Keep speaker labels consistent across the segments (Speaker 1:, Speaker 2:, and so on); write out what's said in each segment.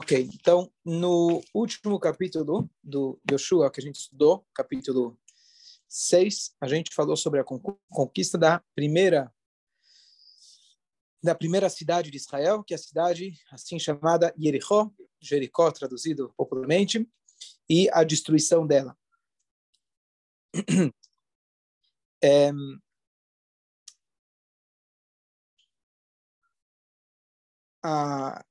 Speaker 1: Ok, então, no último capítulo do Yoshua, que a gente estudou, capítulo 6, a gente falou sobre a conquista da primeira da primeira cidade de Israel, que é a cidade assim chamada Jericó, Jericó traduzido popularmente, e a destruição dela. É, a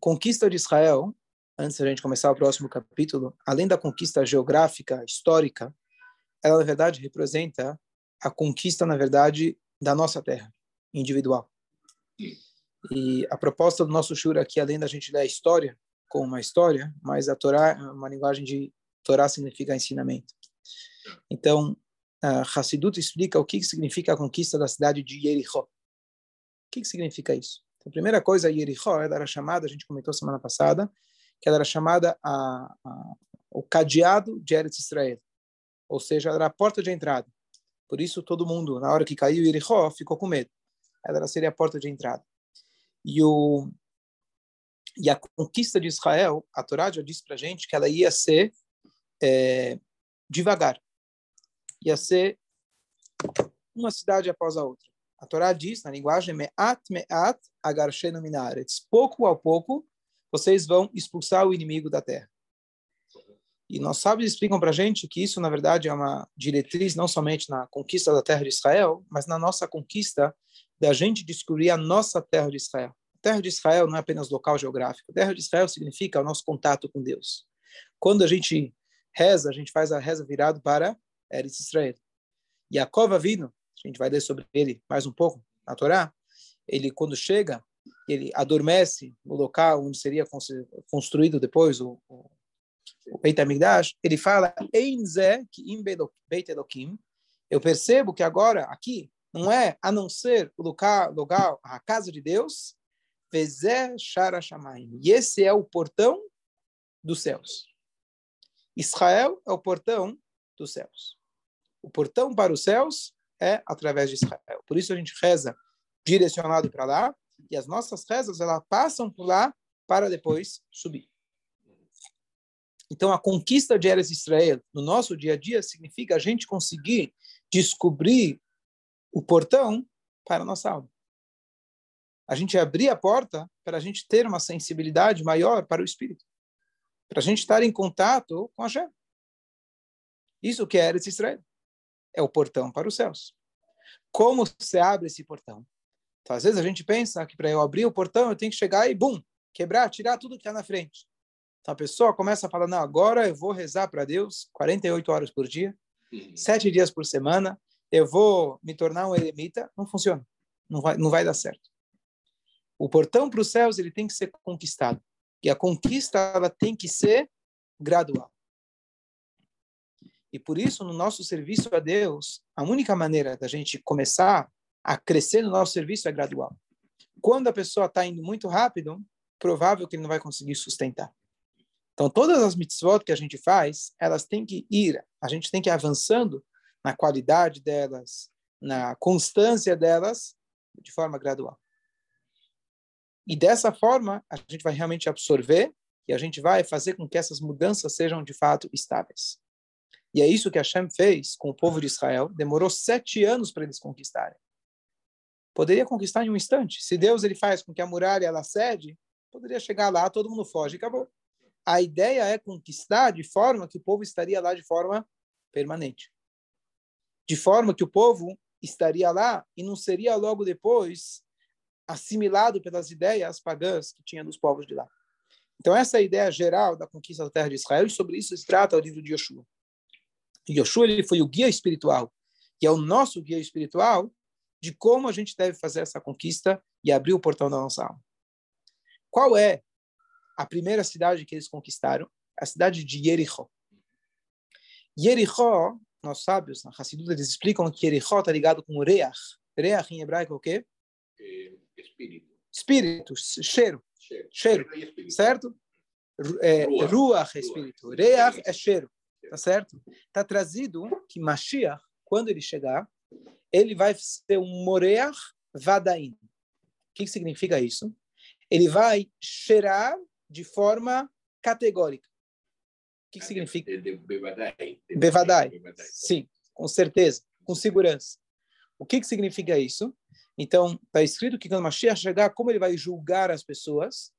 Speaker 1: conquista de Israel, antes da gente começar o próximo capítulo, além da conquista geográfica, histórica, ela, na verdade, representa a conquista, na verdade, da nossa terra, individual. E a proposta do nosso shur aqui, além da gente ler a história com uma história, mas a Torá, uma linguagem de Torá significa ensinamento. Então, Hassidut explica o que significa a conquista da cidade de Jericho. O que significa isso? Então, a primeira coisa, Jericho, ela era chamada, a gente comentou semana passada, que ela era chamada a, a, o cadeado de Eretz Israel, ou seja, ela era a porta de entrada. Por isso, todo mundo, na hora que caiu Jericho, ficou com medo. Ela seria a porta de entrada. E, o, e a conquista de Israel, a Torá já disse para a gente que ela ia ser é, devagar. Ia ser uma cidade após a outra. A Torá diz, na linguagem, me'at me'at agarshenu minaretz. Pouco a pouco, vocês vão expulsar o inimigo da terra. E nós sábios explicam para a gente que isso, na verdade, é uma diretriz não somente na conquista da terra de Israel, mas na nossa conquista da gente descobrir a nossa terra de Israel. A terra de Israel não é apenas local geográfico. A terra de Israel significa o nosso contato com Deus. Quando a gente reza, a gente faz a reza virado para Eretz Israel. E a cova vindo, a gente vai ler sobre ele mais um pouco na Torá, ele quando chega, ele adormece no local onde seria construído depois o, o, o Beit HaMikdash, ele fala, eu percebo que agora, aqui, não é a não ser o local, local a casa de Deus, e esse é o portão dos céus. Israel é o portão dos céus. O portão para os céus é através de Israel. Por isso a gente reza direcionado para lá e as nossas rezas elas passam por lá para depois subir. Então a conquista de Eres Israel no nosso dia a dia significa a gente conseguir descobrir o portão para a nossa alma. A gente abrir a porta para a gente ter uma sensibilidade maior para o Espírito. Para a gente estar em contato com a Hashem. Isso que é Eretz Israel é o portão para os céus. Como se abre esse portão? Então, às vezes a gente pensa que para eu abrir o portão eu tenho que chegar e, bum, quebrar, tirar tudo que está na frente. Então a pessoa começa a falar, não, agora eu vou rezar para Deus 48 horas por dia, uhum. sete dias por semana, eu vou me tornar um eremita. Não funciona, não vai, não vai dar certo. O portão para os céus ele tem que ser conquistado. E a conquista ela tem que ser gradual. E por isso, no nosso serviço a Deus, a única maneira da gente começar a crescer no nosso serviço é gradual. Quando a pessoa está indo muito rápido, provável que ele não vai conseguir sustentar. Então, todas as mitzvot que a gente faz, elas têm que ir, a gente tem que ir avançando na qualidade delas, na constância delas, de forma gradual. E dessa forma, a gente vai realmente absorver e a gente vai fazer com que essas mudanças sejam de fato estáveis. E é isso que Hashem fez com o povo de Israel. Demorou sete anos para eles conquistarem. Poderia conquistar em um instante. Se Deus ele faz com que a muralha ela cede, poderia chegar lá, todo mundo foge e acabou. A ideia é conquistar de forma que o povo estaria lá de forma permanente. De forma que o povo estaria lá e não seria logo depois assimilado pelas ideias pagãs que tinha dos povos de lá. Então, essa é a ideia geral da conquista da terra de Israel, e sobre isso se trata o livro de Yoshua. Yoshua ele foi o guia espiritual, que é o nosso guia espiritual de como a gente deve fazer essa conquista e abrir o portão da nossa alma. Qual é a primeira cidade que eles conquistaram? A cidade de Jericho. Jericho, nós sábios, na Hassidut, eles explicam que Jericho está ligado com Reach. Reach em hebraico é o quê?
Speaker 2: Espírito.
Speaker 1: Espírito, cheiro. Cheiro. cheiro certo? É, ruach é espírito. Reach é cheiro. Tá certo? Tá trazido que Mashiach, quando ele chegar, ele vai ser um Moreach Vadaim. O que, significa isso? Ele vai cheirar de forma categórica. O que, que significa?
Speaker 2: Bevadai.
Speaker 1: Bevadai.
Speaker 2: Bevadai.
Speaker 1: Sim, com certeza, com segurança. O que, que significa isso? Então, está escrito que quando Mashiach chegar, como ele vai julgar as pessoas?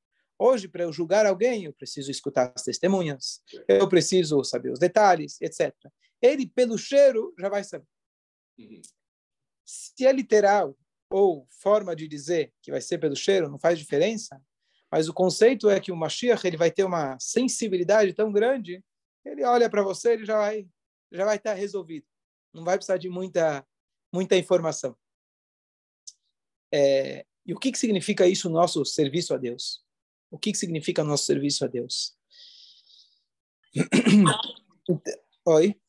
Speaker 1: Hoje, para eu julgar alguém, eu preciso escutar as testemunhas, eu preciso saber os detalhes, etc. Ele, pelo cheiro, já vai saber. Se é literal ou forma de dizer que vai ser pelo cheiro, não faz diferença, mas o conceito é que o Mashiach ele vai ter uma sensibilidade tão grande, ele olha para você, ele já vai já vai estar resolvido. Não vai precisar de muita muita informação. É, e o que, que significa isso, nosso serviço a Deus? O que, que significa nosso serviço a Deus? Oi?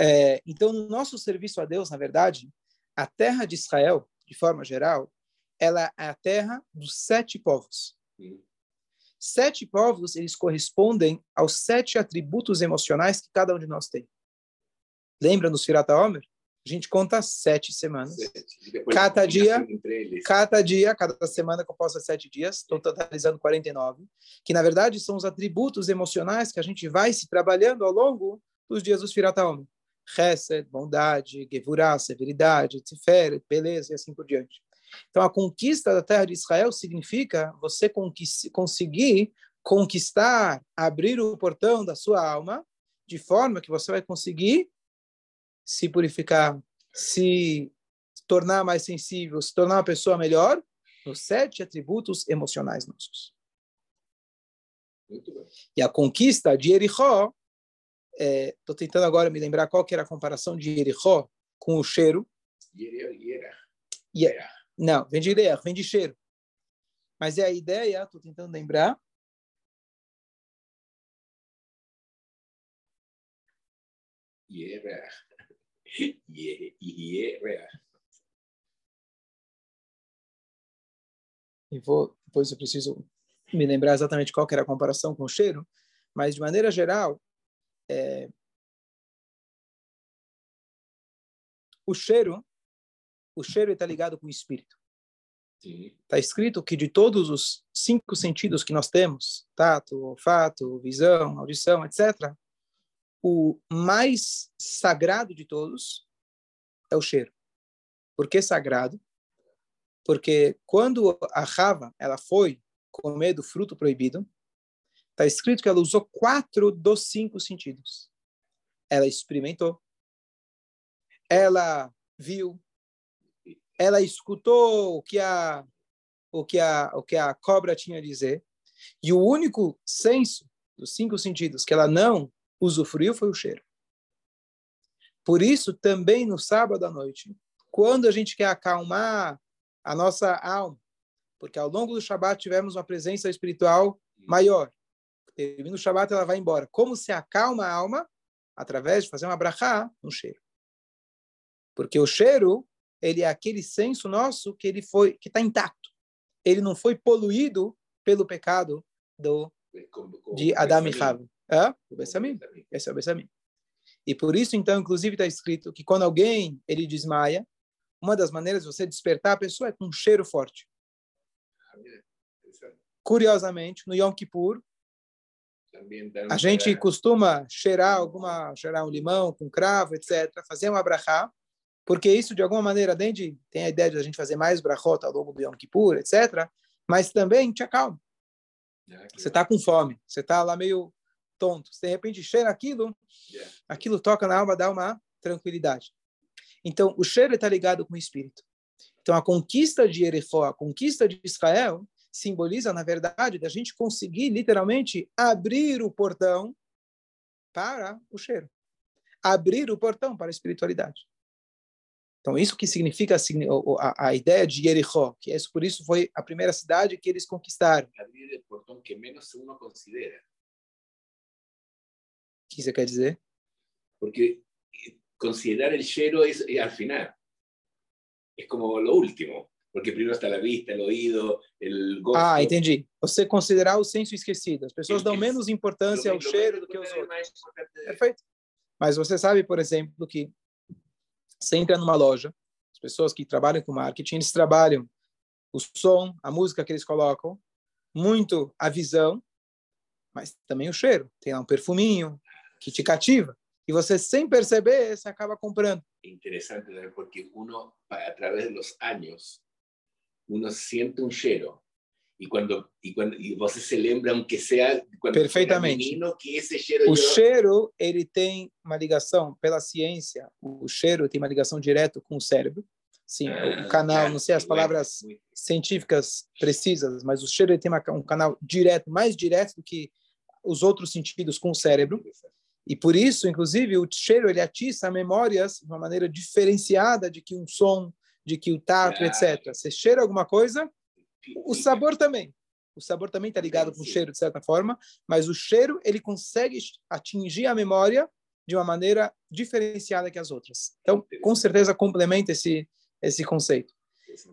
Speaker 1: É, então, no nosso serviço a Deus, na verdade, a terra de Israel, de forma geral, ela é a terra dos sete povos. Sete povos, eles correspondem aos sete atributos emocionais que cada um de nós tem. Lembra no Sfirata Omer? A gente conta sete semanas.
Speaker 2: E depois
Speaker 1: Cada dia-. Cada dia, cada semana composta de sete dias, estou totalizando 49, que na verdade são os atributos emocionais que a gente vai se trabalhando ao longo dos dias dos Sfirata Omer. Chesed, bondade, Gevurah, severidade, Tiferet, beleza e assim por diante. Então, a conquista da terra de Israel significa você conseguir conquistar, abrir o portão da sua alma, de forma que você vai conseguir se purificar, se tornar mais sensível, se tornar uma pessoa melhor, nos sete atributos emocionais nossos.
Speaker 2: Muito bem.
Speaker 1: E a conquista de Jericó, estou tentando agora me lembrar qual que era a comparação de Jericó com o cheiro.
Speaker 2: Era. E
Speaker 1: é- não, vem de ideia, vem de cheiro. Mas é a ideia, estou tentando lembrar.
Speaker 2: Era. E e era.
Speaker 1: e vou depois eu preciso me lembrar exatamente qual que era a comparação com o cheiro, mas de maneira geral, é, o cheiro, o cheiro está ligado com o espírito. Está escrito que de todos os cinco sentidos que nós temos, tato, olfato, visão, audição, etc., o mais sagrado de todos é o cheiro. Por que sagrado? Porque quando a Rava ela foi comer do fruto proibido, está escrito que ela usou quatro dos cinco sentidos. Ela experimentou, ela viu, ela escutou o que a o que a o que a cobra tinha a dizer, e o único senso dos cinco sentidos que ela não usufruiu foi o cheiro. Por isso, também no sábado à noite, quando a gente quer acalmar a nossa alma, porque ao longo do Shabat tivemos uma presença espiritual maior. Termina o Shabat, ela vai embora. Como se acalma a alma? Através de fazer uma brachá no cheiro. Porque o cheiro, ele é aquele senso nosso que ele foi, que está intacto. Ele não foi poluído pelo pecado do de Adam e
Speaker 2: Benjamim.
Speaker 1: É? O Bessamim. Esse é o Bessamim. E por isso, então, inclusive está escrito que quando alguém ele desmaia, uma das maneiras de você despertar a pessoa é com um cheiro forte. Curiosamente, no Yom Kippur, a gente costuma cheirar alguma, cheirar um limão com cravo, etc., fazer uma brachá, porque isso, de alguma maneira, além de tem a ideia de a gente fazer mais brachot ao longo do Yom Kippur, etc., mas também te acalma.
Speaker 2: Ah,
Speaker 1: Você está com fome, você está lá meio tonto, de repente cheira aquilo, aquilo toca na alma, dá uma tranquilidade. Então, o cheiro está ligado com o espírito. Então, a conquista de Jericó, a conquista de Israel, simboliza, na verdade, da gente conseguir, literalmente, abrir o portão para o cheiro. Abrir o portão para a espiritualidade. Então, isso que significa signi- o- o- a, a ideia de Jericó, que é isso, por isso foi a primeira cidade que eles conquistaram.
Speaker 2: abrir el portón que menos uno considera.
Speaker 1: O que você quer dizer?
Speaker 2: Porque considerar el llero es, eh, al final. Es como lo último. Porque primero está la vista, el oído, el gosto.
Speaker 1: Ah, entendi. Você considerar o senso esquecido. As pessoas dão menos importância ao cheiro do que aos
Speaker 2: importante,
Speaker 1: outros. Perfeito. Mas você sabe, por exemplo, que você entra numa loja, as pessoas que trabalham com marketing, eles trabalham o som, a música que eles colocam, muito a visão, mas também o cheiro. Tem lá um perfuminho que te cativa. E você, sem perceber, você acaba comprando.
Speaker 2: Interessante, né? porque uno, através dos anos, uno sente um cheiro. E quando e quando e você se lembra, aunque seja quando
Speaker 1: Perfeitamente.
Speaker 2: menino, que esse cheiro.
Speaker 1: O
Speaker 2: eu...
Speaker 1: cheiro ele tem uma ligação pela ciência. O cheiro tem uma ligação direta com o cérebro. Sim, ah, o canal, não sei as palavras científicas precisas, mas o cheiro ele tem uma, um canal direto, mais direto do que os outros sentidos com o cérebro. E por isso, inclusive, o cheiro ele atiça memórias de uma maneira diferenciada de que um som, de que o tato, etc. Você cheira alguma coisa, o sabor também. O sabor também está ligado com o cheiro, de certa forma, mas o cheiro ele consegue atingir a memória de uma maneira diferenciada que as outras. Então, com certeza, complementa esse, esse conceito.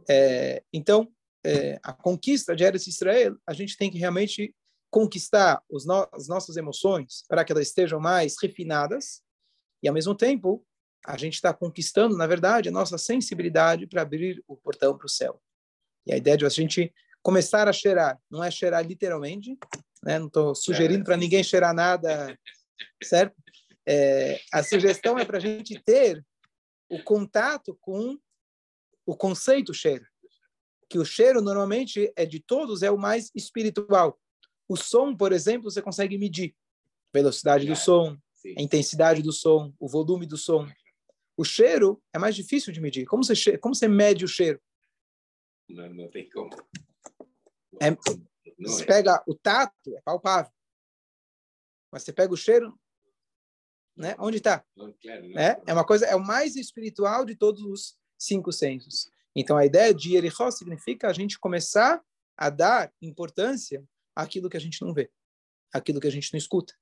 Speaker 1: É, então, é, a conquista de Eretz Israel, a gente tem que realmente conquistar no, as nossas emoções para que elas estejam mais refinadas e, ao mesmo tempo, a gente está conquistando, na verdade, a nossa sensibilidade para abrir o portão para o céu. E a ideia de a gente começar a cheirar, não é cheirar literalmente, né? não estou sugerindo para ninguém cheirar nada, certo? É, a sugestão é para a gente ter o contato com o conceito cheiro, que o cheiro normalmente é de todos é o mais espiritual. O som, por exemplo, você consegue medir velocidade do som, a intensidade do som, o volume do som. O cheiro é mais difícil de medir. Como você como você mede o cheiro?
Speaker 2: Não, não tem como.
Speaker 1: É, você é. pega o tato, é palpável. Mas você pega o cheiro, né? Onde está? É, é uma coisa, é o mais espiritual de todos os cinco sensos. Então a ideia de Yerihó significa a gente começar a dar importância àquilo que a gente não vê, àquilo que a gente não escuta.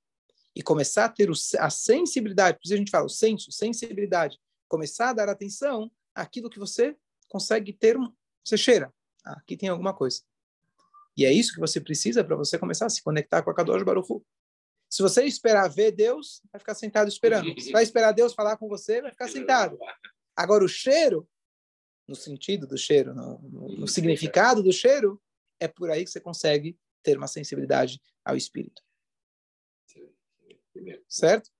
Speaker 1: E começar a ter a sensibilidade, por isso a gente fala o senso, sensibilidade, começar a dar atenção àquilo que você consegue ter um, você cheira, ah, aqui tem alguma coisa. E é isso que você precisa para você começar a se conectar com a Kadosh Baruch. Se você esperar ver Deus, vai ficar sentado esperando. Se vai esperar Deus falar com você, vai ficar sentado. Agora, o cheiro, no sentido do cheiro, no, no, no significado do cheiro, é por aí que você consegue ter uma sensibilidade ao espírito. Certo?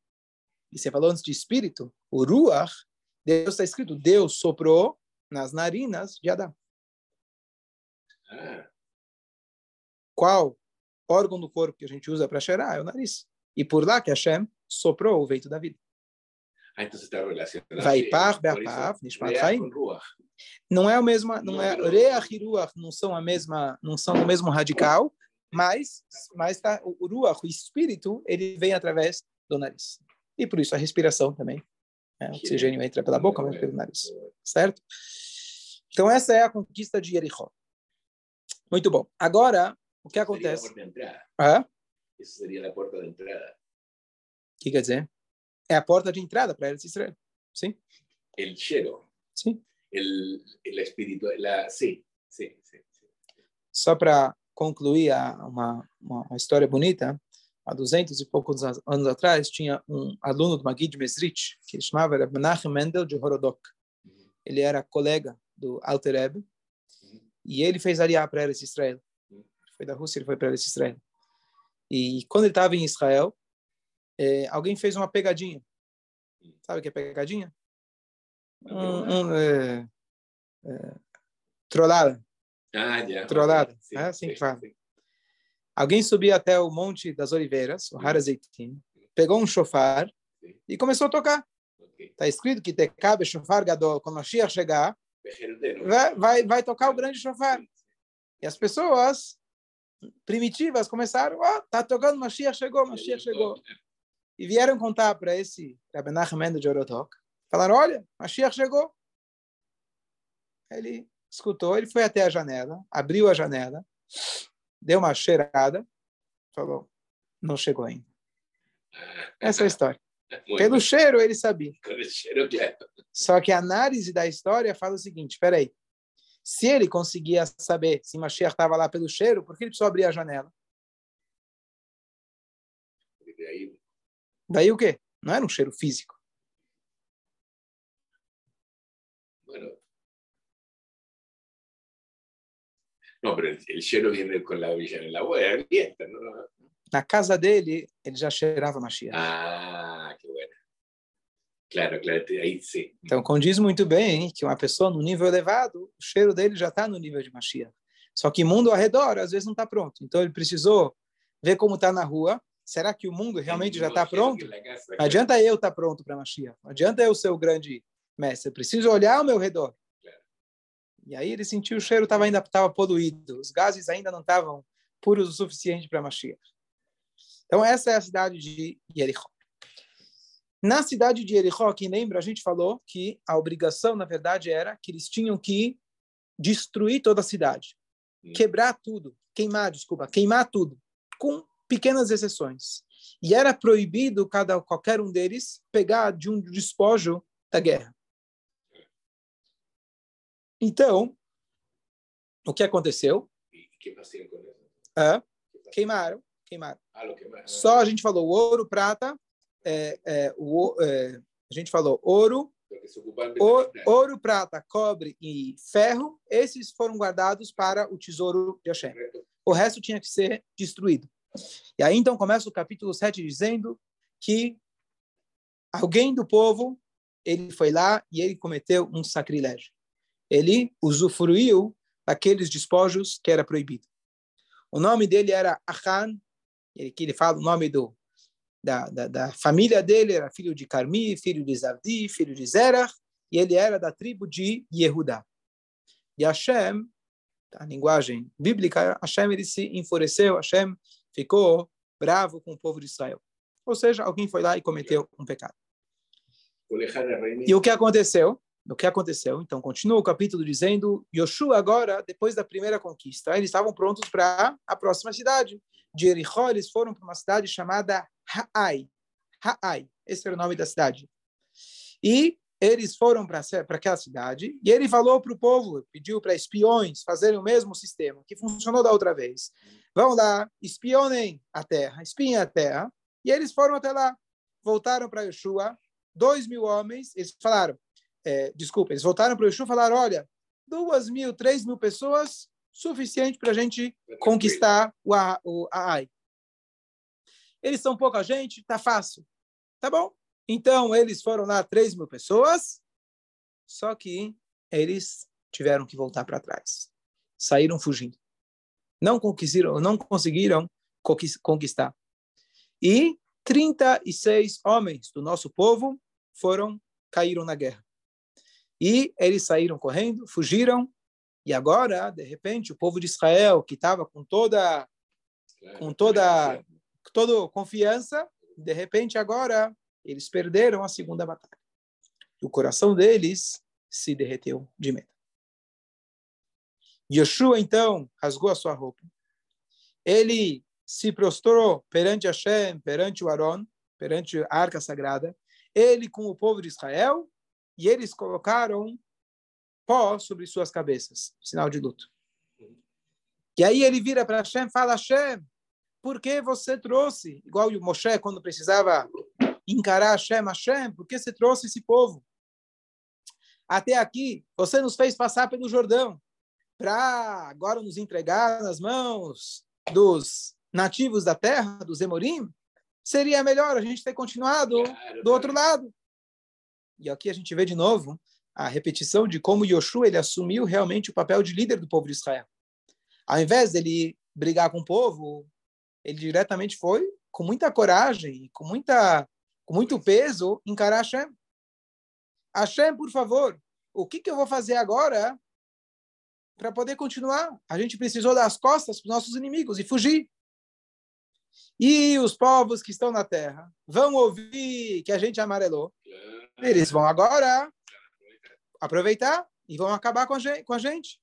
Speaker 1: E você falou antes de espírito, o Ruach, Deus está escrito, Deus soprou nas narinas de Adão. Ah. Qual órgão do corpo que a gente usa para cheirar? É o nariz. E por lá que Hashem soprou o vento da vida.
Speaker 2: Ah, então você está relacionado.
Speaker 1: Vai par, beapav, nishmat chaim. Não é o mesmo, não é reach e ruach não são a mesma, não são o mesmo radical, mas mas tá, o ruach, o espírito, ele vem através do nariz. E por isso a respiração também. Né? O oxigênio entra pela boca, mas pelo nariz. Certo? Então essa é a conquista de Jericó. Muito bom. Agora, o que acontece?
Speaker 2: Isso seria a porta de entrada.
Speaker 1: O que quer dizer? É a porta de entrada para eles Israel. Sim.
Speaker 2: El cheiro.
Speaker 1: Sim.
Speaker 2: El, el espírito, la, sim, sim, sim.
Speaker 1: Só para concluir uma, uma, uma, história bonita, há 200 e poucos anos atrás, tinha um aluno do Magid Mesrich, que chamava Menachem Mendel de Horodok. Ele era colega do Alter Rebbe, e ele fez Ariá para Eretz Israel. Foi da Rússia, ele foi para Eretz Israel. E quando ele estava em Israel, é, alguém fez uma pegadinha. Sabe o que é pegadinha? Um, um, é, é, trollada.
Speaker 2: Ah, yeah.
Speaker 1: Trollada. Sim, é assim sim, que fala. Sim. Alguém subiu até o Monte das Oliveiras, o Harazeitim, pegou um chofar e começou a tocar. Está escrito que te cabe chofar gadol, quando Mashiach chegar, vai, vai, vai tocar o grande chofar. E as pessoas primitivas começaram, ó, oh, tá tocando, Mashiach chegou, Mashiach chegou e vieram contar para esse Rabbi Nachman de Orotok. Falaram, olha, Mashiach chegou. Ele escutou, ele foi até a janela, abriu a janela, deu uma cheirada, falou, não chegou ainda. Essa é a história. Muito Pelo bem. cheiro, ele sabia.
Speaker 2: Cheiro
Speaker 1: Só que a análise da história fala o seguinte, espera aí. Se ele conseguia saber se Mashiach estava lá pelo cheiro, por que ele precisou abrir a janela? Daí o quê? Não era um cheiro físico.
Speaker 2: No, pero el, cheiro viene con la villa en la abierta, ¿no?
Speaker 1: Na casa dele, ele já cheirava Mashiach.
Speaker 2: Ah, qué bueno. Claro, claro, ahí sí.
Speaker 1: Então, condiz muito bem que uma pessoa no nível elevado, o cheiro dele já está no nível de Mashiach. Só que o mundo ao redor, às vezes, não está pronto. Então, ele precisou ver como está na rua. Será que o mundo realmente já está pronto? Não adianta eu estar tá pronto para Mashiach. Não adianta eu ser o grande mestre. Eu preciso olhar ao meu redor. E aí ele sentiu o cheiro estava ainda estava poluído. Os gases ainda não estavam puros o suficiente para Mashiach. Então, essa é a cidade de Jericho. Na cidade de Jericó, quem lembra, a gente falou que a obrigação, na verdade, era que eles tinham que destruir toda a cidade, quebrar tudo, queimar, desculpa, queimar tudo, com pequenas exceções. E era proibido cada qualquer um deles pegar de um despojo da guerra. Então, o que aconteceu? É, queimaram, queimaram.
Speaker 2: Ah, queimaram.
Speaker 1: Só a gente falou ouro, prata, é, é, o, é, a gente falou ouro, ouro, ouro, prata, cobre e ferro, esses foram guardados para o tesouro de Hashem. O resto tinha que ser destruído. E aí então começa o capítulo 7 dizendo que alguém do povo, ele foi lá e ele cometeu um sacrilégio. Ele usufruiu daqueles despojos que era proibido. O nome dele era Achan, que ele fala o nome do da, da, da, família dele era filho de Carmi, filho de Zavdi, filho de Zerach, e ele era da tribo de Yehudá. E Hashem, a linguagem bíblica, Hashem ele se enfureceu, Hashem ficou bravo com o povo de Israel. Ou seja, alguém foi lá e cometeu um pecado. E o que aconteceu? O que aconteceu? Então, continua o capítulo dizendo: Yoshua, agora, depois da primeira conquista, eles estavam prontos para a próxima cidade. De Jericó, eles foram para uma cidade chamada Ha'ai. Ha'ai, esse era o nome da cidade. E eles foram para aquela cidade e ele falou para o povo, pediu para espiões fazerem o mesmo sistema que funcionou da outra vez. Vão lá, espionem a terra, espiem a terra. E eles foram até lá, voltaram para Yeshua, dois mil homens, eles falaram, é, desculpa, eles voltaram para Yeshua e falaram, olha, duas mil, três mil pessoas, suficiente para a gente conquistar o, o Ai. Eles são pouca gente, tá fácil. Tá bom. Então, eles foram lá, 3 mil pessoas, só que eles tiveram que voltar para trás. Saíram fugindo. Não conseguiram, não conseguiram conquistar. E 36 homens do nosso povo foram, caíram na guerra. E eles saíram correndo, fugiram, e agora, de repente, o povo de Israel, que estava com toda com toda toda confiança, de repente agora eles perderam a segunda batalha. O coração deles se derreteu de medo. Yoshua então rasgou a sua roupa. Ele se prostrou perante Hashem, perante o Aron, perante a arca sagrada, ele com o povo de Israel, e eles colocaram pó sobre suas cabeças, sinal de luto. E aí ele vira para Hashem e fala: Hashem, por que você trouxe, igual o Moshe quando precisava encarar Hashem, Hashem, por que você trouxe esse povo? Até aqui, você nos fez passar pelo Jordão para agora nos entregar nas mãos dos nativos da terra, dos Emorim? Seria melhor a gente ter continuado do outro lado. E aqui a gente vê de novo a repetição de como Yoshua ele assumiu realmente o papel de líder do povo de Israel. Ao invés dele brigar com o povo, ele diretamente foi com muita coragem, com muita com muito peso encarar Hashem. Hashem, por favor, o que, que eu vou fazer agora para poder continuar? A gente precisou dar as costas para os nossos inimigos e fugir. E os povos que estão na terra vão ouvir que a gente amarelou. Eles vão agora aproveitar e vão acabar com a gente.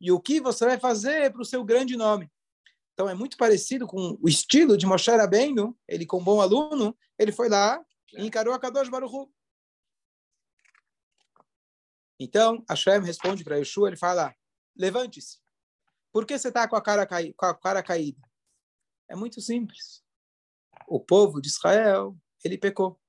Speaker 1: E o que você vai fazer para o seu grande nome? Então é muito parecido com o estilo de Moshe Rabbeinu, ele como bom aluno, ele foi lá e encarou a Kadosh Baruch Então, Hashem responde para Yeshua, ele fala, levante-se. Por que você está com, com a cara caída? É muito simples. O povo de Israel, ele pecou.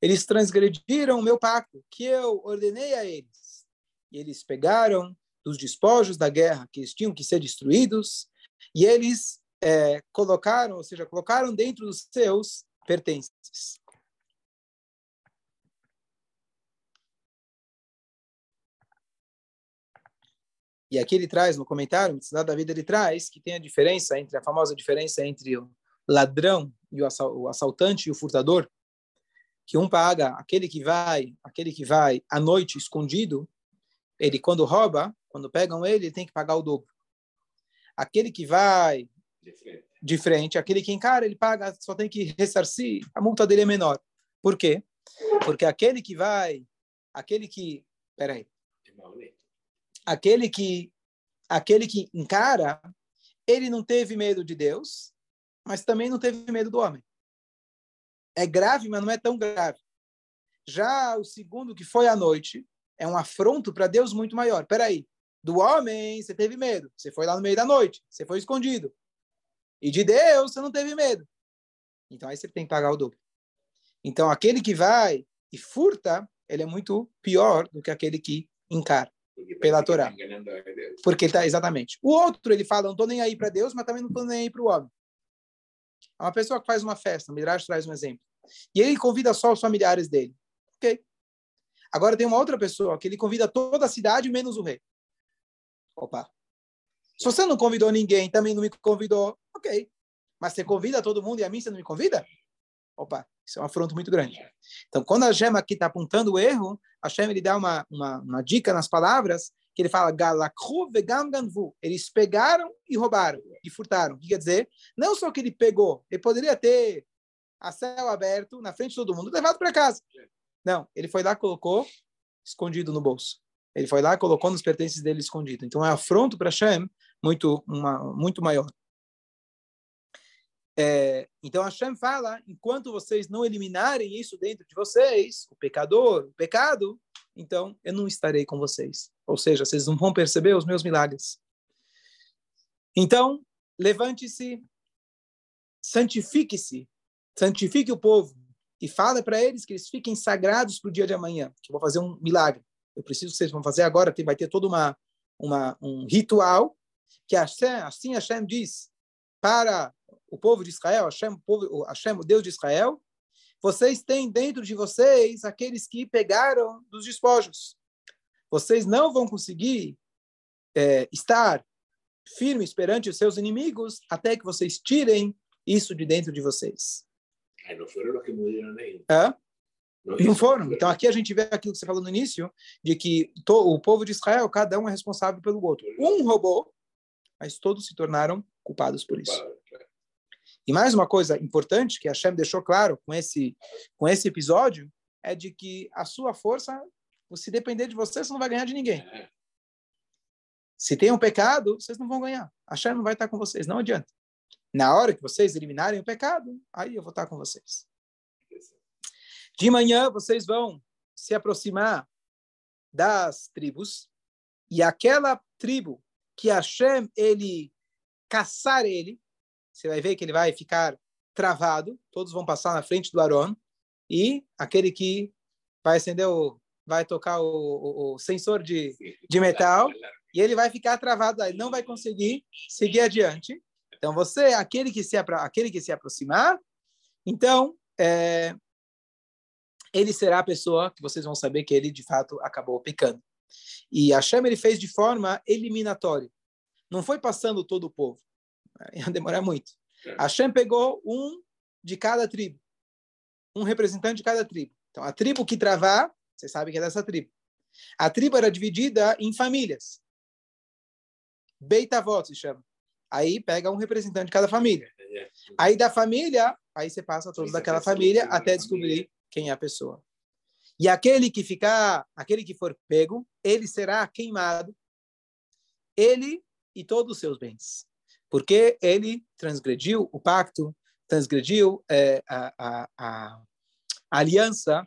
Speaker 1: Eles transgrediram o meu pacto, que eu ordenei a eles. E eles pegaram dos despojos da guerra que eles tinham que ser destruídos e eles é, colocaram, ou seja, colocaram dentro dos seus pertences. E aqui ele traz, no comentário, da vida ele traz que tem a diferença entre, a famosa diferença entre o ladrão e o assaltante e o furtador, que um paga, aquele que vai, aquele que vai à noite escondido, ele quando rouba, quando pegam ele, ele tem que pagar o dobro. Aquele que vai de frente, de frente aquele que encara, ele paga, só tem que ressarcir, a multa dele é menor. Por quê? Porque aquele que vai, aquele que, peraí, aquele que aquele que encara, ele não teve medo de Deus, mas também não teve medo do homem. É grave, mas não é tão grave. Já o segundo, que foi à noite, é um afronto para Deus muito maior. Peraí, do homem você teve medo, você foi lá no meio da noite, você foi escondido. E de Deus você não teve medo. Então aí você tem que pagar o dobro. Então aquele que vai e furta, ele é muito pior do que aquele que encara pela Torá. Porque tá exatamente. O outro ele fala, não estou nem aí para Deus, mas também não estou nem aí para o homem. Uma pessoa que faz uma festa, o Midrash traz um exemplo. E ele convida só os familiares dele. Ok. Agora tem uma outra pessoa que ele convida toda a cidade menos o rei. Opa. Se você não convidou ninguém, também não me convidou, ok. Mas você convida todo mundo e a mim você não me convida? Opa, isso é um afronto muito grande. Então, quando a Gema aqui está apontando o erro, a Shem ele dá uma, uma, uma, dica nas palavras que ele fala galakhu vegam ganvu. Eles pegaram e roubaram e furtaram. O que quer dizer? Não só que ele pegou, ele poderia ter a céu aberto na frente de todo mundo, levado para casa. Não, ele foi lá colocou escondido no bolso. Ele foi lá colocou nos pertences dele escondido. Então é afronto para Shem muito uma, muito maior. É, então Hashem fala, enquanto vocês não eliminarem isso dentro de vocês, o pecador, o pecado, então eu não estarei com vocês. Ou seja, vocês não vão perceber os meus milagres. Então, levante-se, santifique-se, santifique o povo e fala para eles que eles fiquem sagrados para o dia de amanhã, que eu vou fazer um milagre. Eu preciso que vocês vão fazer agora, que vai ter todo uma, uma, um ritual que Hashem, assim Hashem diz para o povo de Israel, Hashem, o, povo, Hashem, o Deus de Israel, vocês têm dentro de vocês aqueles que pegaram dos despojos. Vocês não vão conseguir é, estar firmes perante os seus inimigos até que vocês tirem isso de dentro de vocês.
Speaker 2: Não foram os que morreram nem.
Speaker 1: Não, não foram. Então aqui a gente vê aquilo que você falou no início, de que to, o povo de Israel, cada um é responsável pelo outro. Um roubou, mas todos se tornaram culpados por isso. E mais uma coisa importante que a Hashem deixou claro com esse, com esse episódio é de que a sua força, se depender de você, você não vai ganhar de ninguém. Se tem um pecado, vocês não vão ganhar. A Hashem não vai estar com vocês, não adianta. Na hora que vocês eliminarem o pecado, aí eu vou estar com vocês. De manhã, vocês vão se aproximar das tribos, e aquela tribo que Hashem, ele caçar ele, você vai ver que ele vai ficar travado, todos vão passar na frente do Aron, e aquele que vai acender o, vai tocar o, o, o sensor de, de metal, e ele vai ficar travado, ele não vai conseguir seguir adiante. Então você, aquele que se aquele que se aproximar, então é, ele será a pessoa que vocês vão saber que ele de fato acabou pecando. E Hashem ele fez de forma eliminatória. Não foi passando todo o povo. Ia demorar muito. É. Hashem pegou um de cada tribo. Um representante de cada tribo. Então, a tribo que travar, você sabe que é dessa tribo. A tribo era dividida em famílias. Beitavot se chama. Aí pega um representante de cada família. É. Aí da família, aí você passa todos daquela família até descobrir quem é a pessoa. E aquele que ficar, aquele que for pego, ele será queimado, ele e todos os seus bens porque ele transgrediu o pacto, transgrediu é, a, a, a, aliança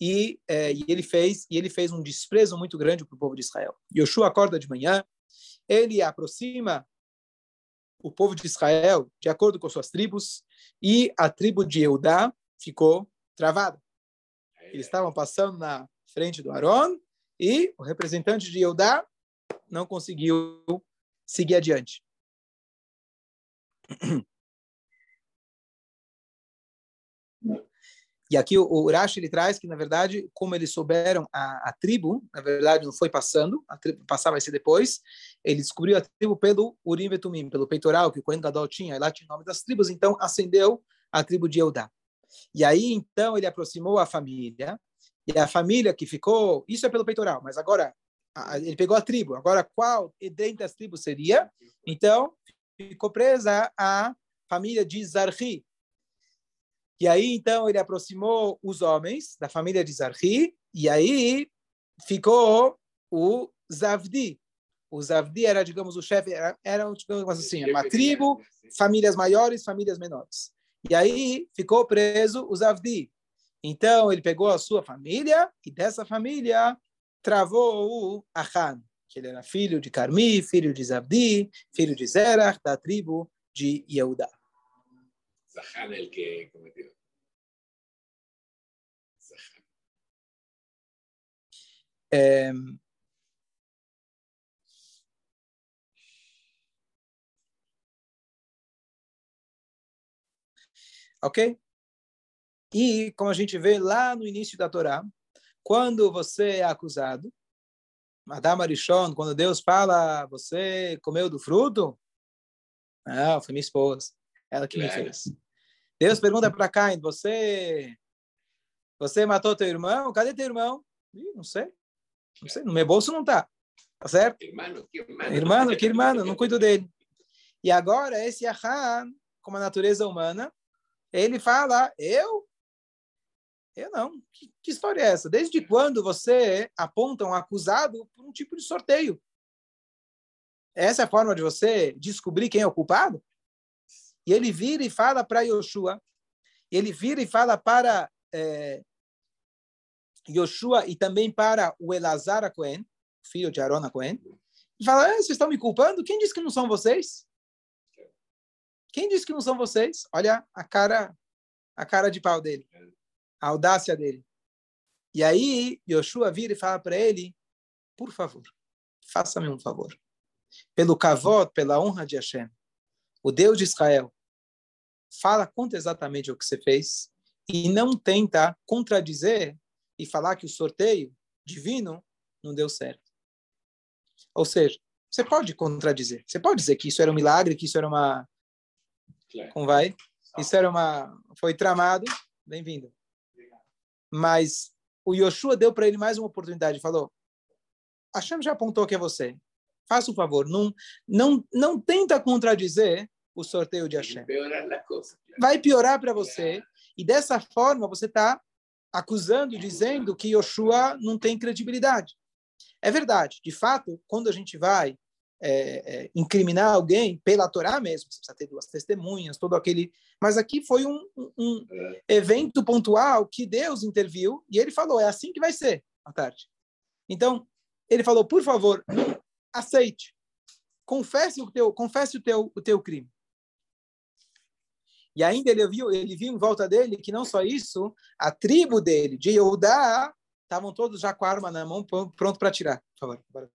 Speaker 1: e, é, e, ele fez e ele fez um desprezo muito grande para o povo de Israel. Yoshua acorda de manhã, ele aproxima o povo de Israel de acordo com suas tribos e a tribo de Eudá ficou travada. Eles estavam passando na frente do Aron e o representante de Eudá não conseguiu seguir adiante. E aqui o, o Urash, ele traz que, na verdade, como eles souberam, a, a tribo, na verdade, não foi passando, a tribo passar vai ser depois, ele descobriu a tribo pelo Urim Betumim, pelo peitoral que o Kohen Gadol tinha, lá tinha o nome das tribos, então acendeu a tribo de Eudá. E aí, então, ele aproximou a família, e a família que ficou, isso é pelo peitoral, mas agora, ele pegou a tribo, agora qual dentre as tribos seria? Então, ficou presa a família de Zarhi, e aí, então, ele aproximou os homens da família de Zarhi, e aí ficou o Zavdi. O Zavdi era, digamos, o chefe, era, era digamos assim, uma tribo, famílias maiores, famílias menores. E aí ficou preso o Zavdi. Então, ele pegou a sua família, e dessa família travou o Achan, que ele era filho de Carmi, filho de Zavdi, filho de Zerach, da tribo de Yehuda.
Speaker 2: Zahan el que cometió.
Speaker 1: É... Ok? E, como a gente vê lá no início da Torá, quando você é acusado, Madame Arishon, quando Deus fala, você comeu do fruto? Não, foi minha esposa. Ela que me fez. Deus pergunta para Caim, você você matou teu irmão? Cadê teu irmão? Ih, não sei. Não sei, no meu bolso não tá. Tá certo?
Speaker 2: Irmão, que irmão.
Speaker 1: Irmão, que irmão, não cuido dele. E agora, esse Ahan, como a natureza humana, ele fala, eu? Eu não. Que, que história é essa? Desde quando você aponta um acusado por um tipo de sorteio? Essa é a forma de você descobrir quem é o culpado? E ele vira e fala para Yoshua, ele vira e fala para é, Yoshua e também para o Elazar a Cohen, filho de Aaron a Cohen, e fala, ah, vocês estão me culpando? Quem disse que não são vocês? Quem disse que não são vocês? Olha a cara, a cara de pau dele, a audácia dele. E aí Yoshua vira e fala para ele, por favor, faça-me um favor. Pelo kavod, pela honra de Hashem, o Deus de Israel, fala conta exatamente o que você fez e não tenta contradizer e falar que o sorteio divino não deu certo. Ou seja, você pode contradizer, você pode dizer que isso era um milagre, que isso era uma. Como vai? Isso era uma. Foi tramado. Bem-vindo. Mas o Yoshua deu para ele mais uma oportunidade. Falou: Hashem já apontou que é você. Faça um favor, não, não, não tenta contradizer o sorteio de Hashem. Vai piorar para você. E dessa forma você está acusando, dizendo que Yoshua não tem credibilidade. É verdade, de fato, quando a gente vai é, é, incriminar alguém pela Torá mesmo, você precisa ter duas testemunhas, todo aquele. Mas aqui foi um, um evento pontual que Deus interviu e ele falou: é assim que vai ser à tarde. Então, ele falou: por favor, aceite, confesse o teu, confesse o teu, o teu crime. E ainda ele viu, ele viu em volta dele que não só isso, a tribo dele, de Yehudá, estavam todos já com a arma na mão, pronto para atirar. Por favor.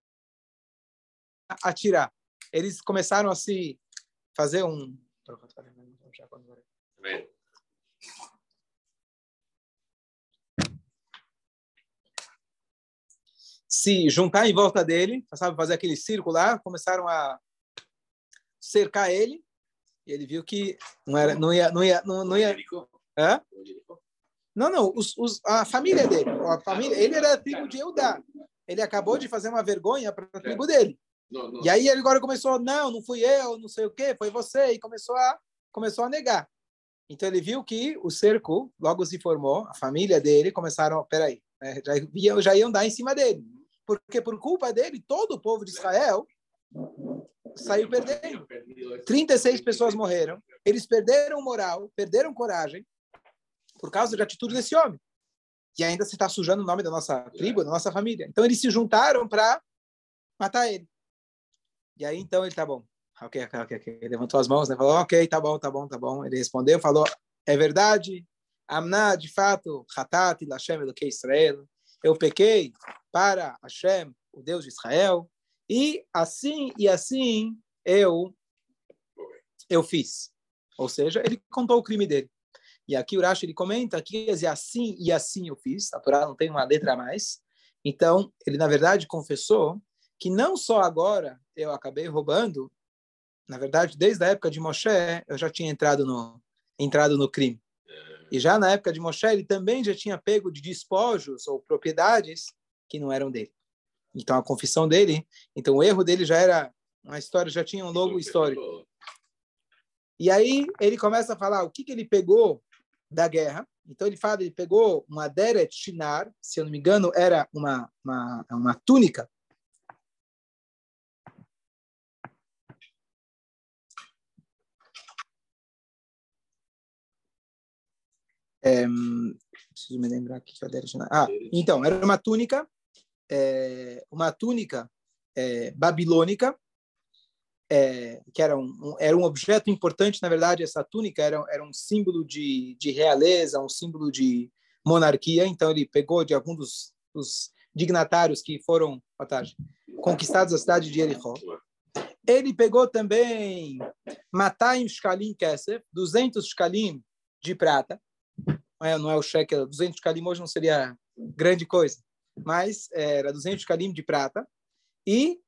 Speaker 1: Atirar. Eles começaram a se fazer um. Se juntar em volta dele, sabe, fazer aquele círculo lá, começaram a cercar ele e ele viu que não era, não ia, não ia, não, não ia. Hã? Não, não. Os, os, a família dele, a família, ele era tribo de Eudá. Ele acabou de fazer uma vergonha para a tribo dele. E aí ele agora começou, não, não fui eu, não sei o quê, foi você, e começou a começou a negar. Então ele viu que o cerco logo se formou, a família dele começaram, peraí, né, já, já iam dar em cima dele. Porque por culpa dele, todo o povo de Israel saiu perdendo. 36 pessoas morreram. Eles perderam moral, perderam coragem por causa da atitude desse homem. E ainda se está sujando o nome da nossa tribo, da nossa família. Então eles se juntaram para matar ele. E aí então ele tá bom. Ok, ok, ok. Ele levantou as mãos, né? Falou, ok, tá bom, tá bom, tá bom. Ele respondeu, falou, é verdade. Amná, de fato, Hatat Lashem que Israel. Eu pequei para Hashem, o Deus de Israel. E assim e assim eu eu fiz. Ou seja, ele contou o crime dele. E aqui o Rashi ele comenta que quer dizer assim e assim eu fiz. A Torá não tem uma letra a mais. Então, ele na verdade confessou que não só agora eu acabei roubando, na verdade, desde a época de Moshe, eu já tinha entrado no entrado no crime. E já na época de Moshe, ele também já tinha pego de despojos ou propriedades que não eram dele. Então a confissão dele, então o erro dele já era uma história, já tinha um longo histórico. E aí ele começa a falar o que, que ele pegou da guerra. Então ele fala, ele pegou uma deret shinar, se eu não me engano, era uma, uma, uma túnica. É, preciso me lembrar aqui que é a deret shinar. Ah, então, era uma túnica, é, uma túnica é, babilônica, é, que era um, um, era um objeto importante, na verdade, essa túnica era, era um símbolo de, de realeza, um símbolo de monarquia, então ele pegou de alguns dos, dos dignatários que foram tarde, conquistados a cidade de Jericó. Ele pegou também Mataim Shkalim Kesef, 200 Shkalim de prata, não é, não é o shekel, 200 Shkalim hoje não seria grande coisa, mas era 200 Shkalim de prata, e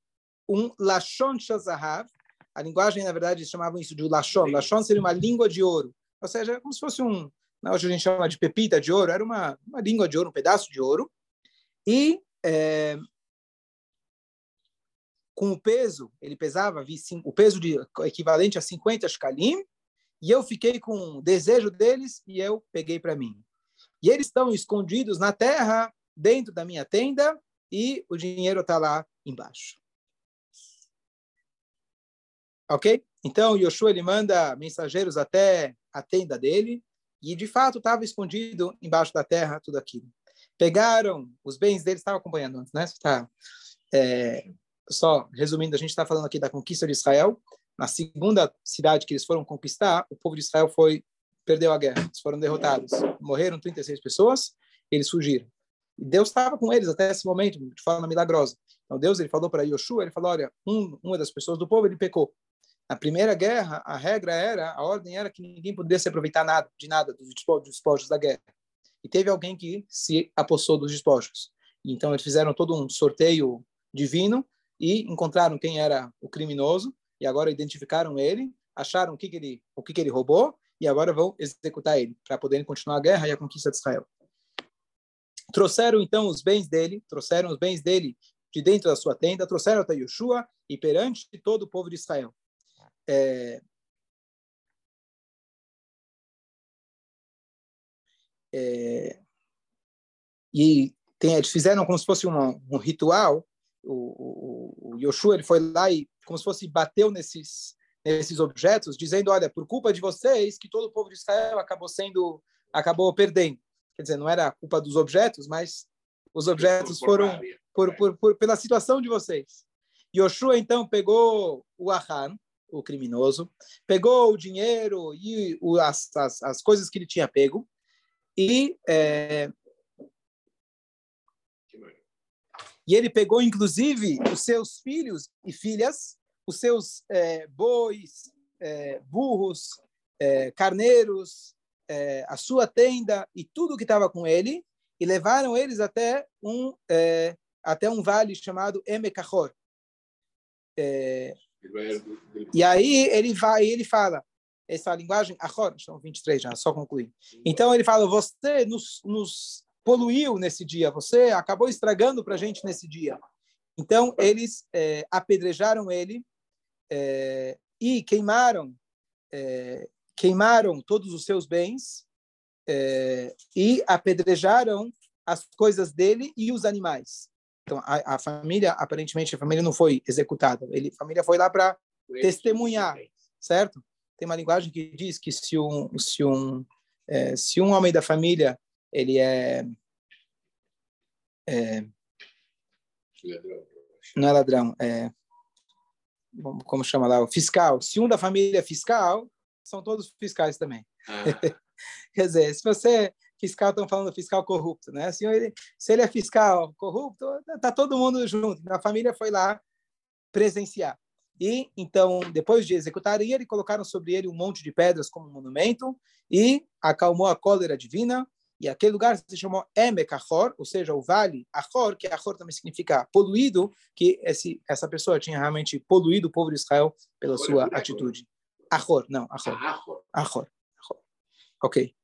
Speaker 1: um Lashon Shazahav, a linguagem, na verdade, eles chamavam isso de Lashon. Lashon seria uma língua de ouro. Ou seja, como se fosse um. Hoje a gente chama de pepita de ouro. Era uma, uma língua de ouro, um pedaço de ouro. E é, com o peso, ele pesava vi, o peso de, equivalente a 50 shkalim, e eu fiquei com o desejo deles e eu peguei para mim. E eles estão escondidos na terra, dentro da minha tenda, e o dinheiro está lá embaixo. Ok? Então, Yoshua ele manda mensageiros até a tenda dele e, de fato, estava escondido embaixo da terra tudo aquilo. Pegaram os bens dele, estava acompanhando antes, né? Tá, é, só resumindo, a gente está falando aqui da conquista de Israel. Na segunda cidade que eles foram conquistar, o povo de Israel foi perdeu a guerra, eles foram derrotados. Morreram 36 pessoas, eles fugiram. E Deus estava com eles até esse momento, de forma milagrosa. Então Deus ele falou para Yoshua, ele falou, olha, um, uma das pessoas do povo ele pecou. Na primeira guerra, a regra era, a ordem era que ninguém poderia se aproveitar nada, de nada dos despojos da guerra. E teve alguém que se apossou dos despojos. Então eles fizeram todo um sorteio divino e encontraram quem era o criminoso e agora identificaram ele, acharam o que, que ele o que, que ele roubou e agora vão executar ele para poderem continuar a guerra e a conquista de Israel. Trouxeram então os bens dele, trouxeram os bens dele de dentro da sua tenda, trouxeram até Yeshua e perante todo o povo de Israel. É, é, e tem, eles fizeram como se fosse um ritual. O, o, o Yoshua ele foi lá e como se fosse bateu nesses nesses objetos, dizendo, olha, por culpa de vocês que todo o povo de Israel acabou sendo acabou perdendo. Quer dizer, não era culpa dos objetos, mas os objetos foram por, por, por, pela situação de vocês. Yoshua então pegou o Ahan, o criminoso, pegou o dinheiro e o, as, as, as, coisas que ele tinha pego e é, e ele pegou inclusive os seus filhos e filhas, os seus é, bois, é, burros, é, carneiros, é, a sua tenda e tudo que estava com ele e levaram eles até um é, até um vale chamado Emekachor. É, e aí ele vai, ele fala, essa linguagem, agora, são 23 já, só concluir. Então ele fala, você nos, nos poluiu nesse dia, você acabou estragando para a gente nesse dia. Então eles é, apedrejaram ele é, e queimaram é, queimaram todos os seus bens é, e apedrejaram as coisas dele e os animais. Então, a, a, família, aparentemente, a família não foi executada. Ele, a família foi lá para testemunhar, certo? Tem uma linguagem que diz que se um, se um, é, se um homem da família ele é, é não é ladrão, é como chama lá, o fiscal. Se um da família é fiscal, são todos fiscais também. Ah. Quer dizer, se você fiscal, estão falando fiscal corrupto, né? Se ele, se ele é fiscal corrupto, tá todo mundo junto. A família foi lá presenciar. E então, depois de executar ele, colocaram sobre ele um monte de pedras como monumento e acalmou a cólera divina. E aquele lugar se chamou Emek Achor, ou seja, o vale Achor, que Achor também significa poluído, que esse, essa pessoa tinha realmente poluído o povo de Israel pela sua atitude. Achor, não, Achor. Achor. Achor. Ok.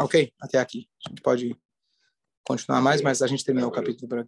Speaker 1: Ok, até aqui. A gente pode continuar mais, mas a gente terminou o capítulo por aqui.